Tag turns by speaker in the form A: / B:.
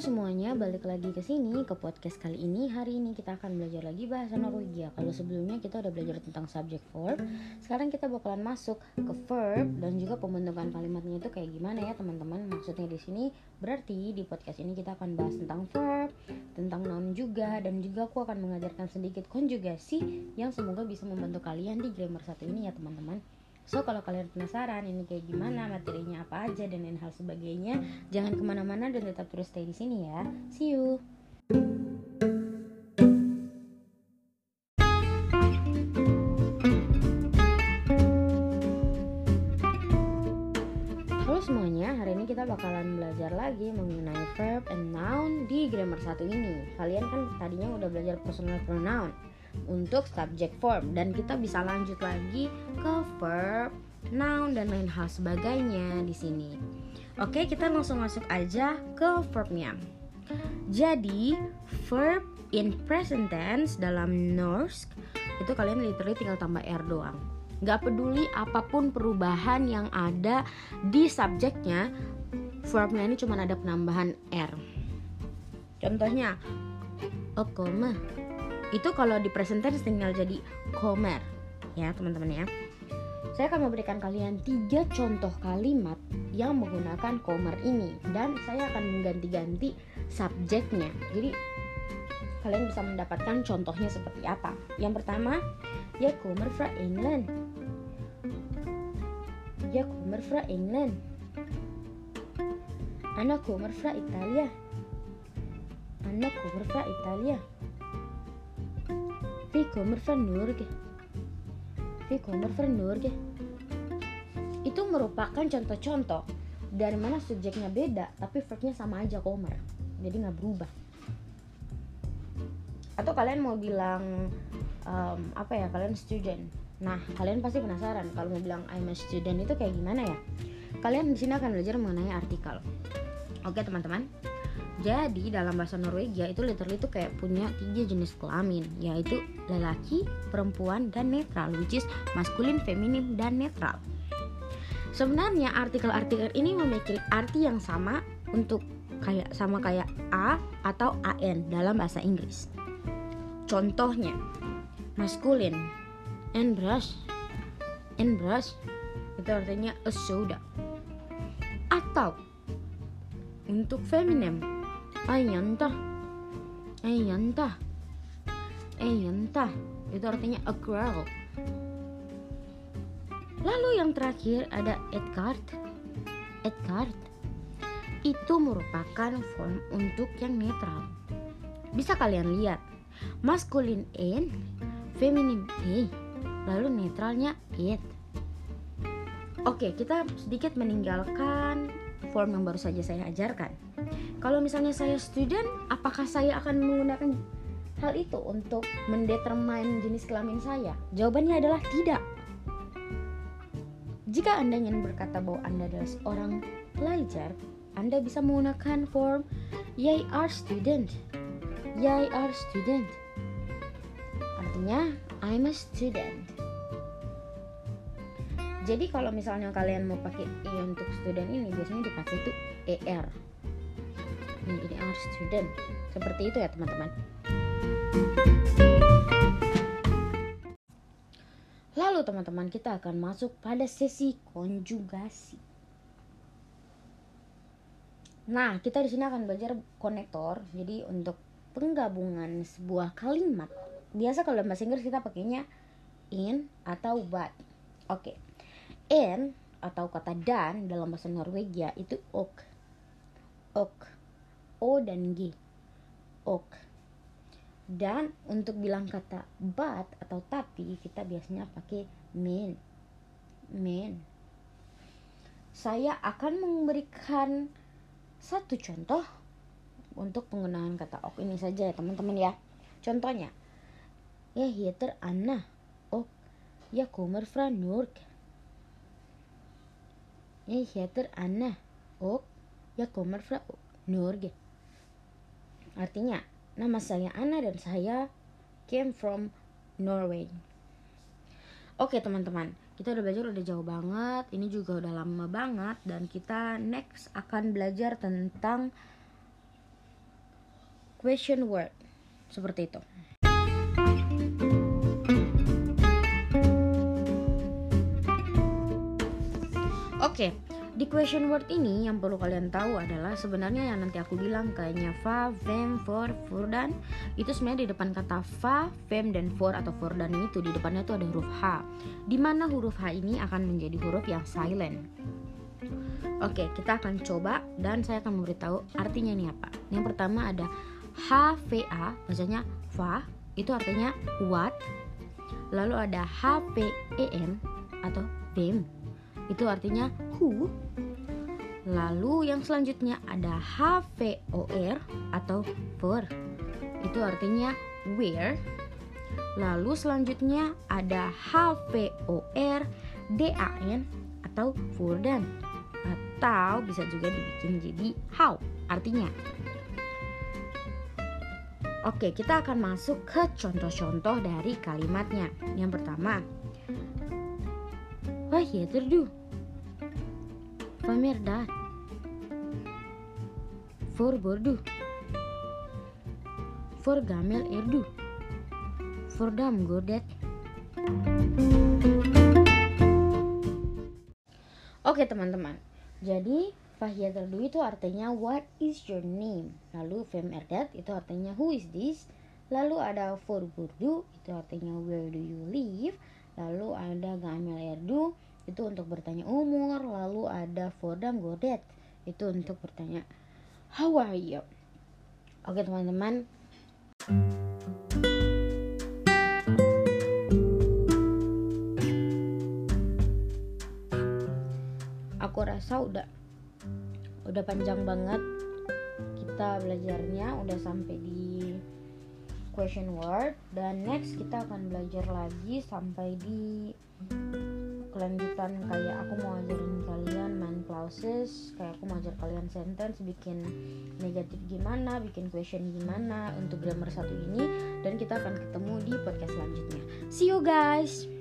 A: semuanya, balik lagi ke sini ke podcast kali ini. Hari ini kita akan belajar lagi bahasa Norwegia. Kalau sebelumnya kita udah belajar tentang subject verb, sekarang kita bakalan masuk ke verb dan juga pembentukan kalimatnya itu kayak gimana ya, teman-teman. Maksudnya di sini berarti di podcast ini kita akan bahas tentang verb, tentang noun juga dan juga aku akan mengajarkan sedikit konjugasi yang semoga bisa membantu kalian di grammar satu ini ya, teman-teman. So kalau kalian penasaran ini kayak gimana materinya apa aja dan lain hal sebagainya, jangan ke mana-mana dan tetap terus stay di sini ya. See you. Halo semuanya, hari ini kita bakalan belajar lagi mengenai verb and noun di grammar satu ini. Kalian kan tadinya udah belajar personal pronoun untuk subject form dan kita bisa lanjut lagi ke verb, noun dan lain hal sebagainya di sini. Oke, kita langsung masuk aja ke verbnya. Jadi, verb in present tense dalam Norsk itu kalian literally tinggal tambah r doang. Gak peduli apa pun perubahan yang ada di subjeknya, verbnya ini cuma ada penambahan r. Contohnya, okoma itu kalau di present tense tinggal jadi komer. Ya teman-teman ya. Saya akan memberikan kalian tiga contoh kalimat yang menggunakan komer ini. Dan saya akan mengganti-ganti subjeknya. Jadi kalian bisa mendapatkan contohnya seperti apa. Yang pertama ya komer fra England. Ya komer fra England. Anak komer fra Italia. Anak komer fra Italia Från Norge. Vi kommer från Norge. Itu merupakan contoh-contoh dari mana subjeknya beda tapi verbnya sama aja kommer. Jadi nggak berubah. Atau kalian mau bilang um, apa ya kalian student. Nah kalian pasti penasaran kalau mau bilang I'm a student itu kayak gimana ya? Kalian di sini akan belajar mengenai artikel. Oke teman-teman. Jadi dalam bahasa Norwegia itu literally itu kayak punya tiga jenis kelamin yaitu lelaki, perempuan, dan netral which is maskulin, feminim, dan netral. Sebenarnya artikel-artikel ini memiliki arti yang sama untuk kayak sama kayak a atau an dalam bahasa Inggris. Contohnya maskulin and brush and brush itu artinya a soda atau untuk feminim Ayanta Ayanta Ayanta Itu artinya a girl. Lalu yang terakhir ada Edgard. Edgard Itu merupakan form untuk yang netral. Bisa kalian lihat Maskulin in Feminim e Lalu netralnya it Oke kita sedikit meninggalkan form yang baru saja saya ajarkan kalau misalnya saya student, apakah saya akan menggunakan hal itu untuk mendetermine jenis kelamin saya? Jawabannya adalah tidak. Jika Anda ingin berkata bahwa Anda adalah seorang pelajar, Anda bisa menggunakan form Yay are student. Yay are student. Artinya, I'm a student. Jadi kalau misalnya kalian mau pakai e untuk student ini biasanya dipakai itu er ini are student seperti itu ya teman-teman. Lalu teman-teman kita akan masuk pada sesi konjugasi. Nah kita di sini akan belajar konektor. Jadi untuk penggabungan sebuah kalimat biasa kalau bahasa Inggris kita pakainya in atau but. Oke. Okay. in atau kata dan dalam bahasa Norwegia itu ok. Ok O dan G. Ok. Dan untuk bilang kata but atau tapi kita biasanya pakai men. Men. Saya akan memberikan satu contoh untuk penggunaan kata ok ini saja ya teman-teman ya. Contohnya, ya heter Anna och ya kommer från Norge. Jag heter Anna och jag kommer från Norge. Artinya, nama saya Anna dan saya came from Norway. Oke teman-teman, kita udah belajar udah jauh banget, ini juga udah lama banget. Dan kita next akan belajar tentang question word. Seperti itu. Oke, di question word ini yang perlu kalian tahu adalah sebenarnya yang nanti aku bilang kayaknya fa, fem, for, for dan itu sebenarnya di depan kata fa, fem dan for atau for dan itu di depannya itu ada huruf h. Di mana huruf h ini akan menjadi huruf yang silent. Oke, kita akan coba dan saya akan memberitahu artinya ini apa. Yang pertama ada h v a, bacanya fa, itu artinya what. Lalu ada h p e m atau them itu artinya who. Lalu yang selanjutnya ada HVOR atau for. Itu artinya where. Lalu selanjutnya ada HVOR DAN atau for dan atau bisa juga dibikin jadi how artinya. Oke, kita akan masuk ke contoh-contoh dari kalimatnya. Yang pertama, Vad heter du? Vem är där? Var bor du? För gammal är du? För dam går det? Oke teman-teman, jadi Fahiyaterdu itu artinya what is your name Lalu Fem Erdat itu artinya who is this Lalu ada For Burdu itu artinya where do you live Lalu ada Gamel Erdu itu untuk bertanya umur lalu ada Fordam Godet. Itu untuk bertanya how are you? Oke teman-teman. Aku rasa udah udah panjang banget kita belajarnya. Udah sampai di question word. Dan next kita akan belajar lagi sampai di kelanjutan kayak aku mau ajarin kalian main clauses kayak aku mau ajar kalian sentence bikin negatif gimana bikin question gimana untuk grammar satu ini dan kita akan ketemu di podcast selanjutnya. See you guys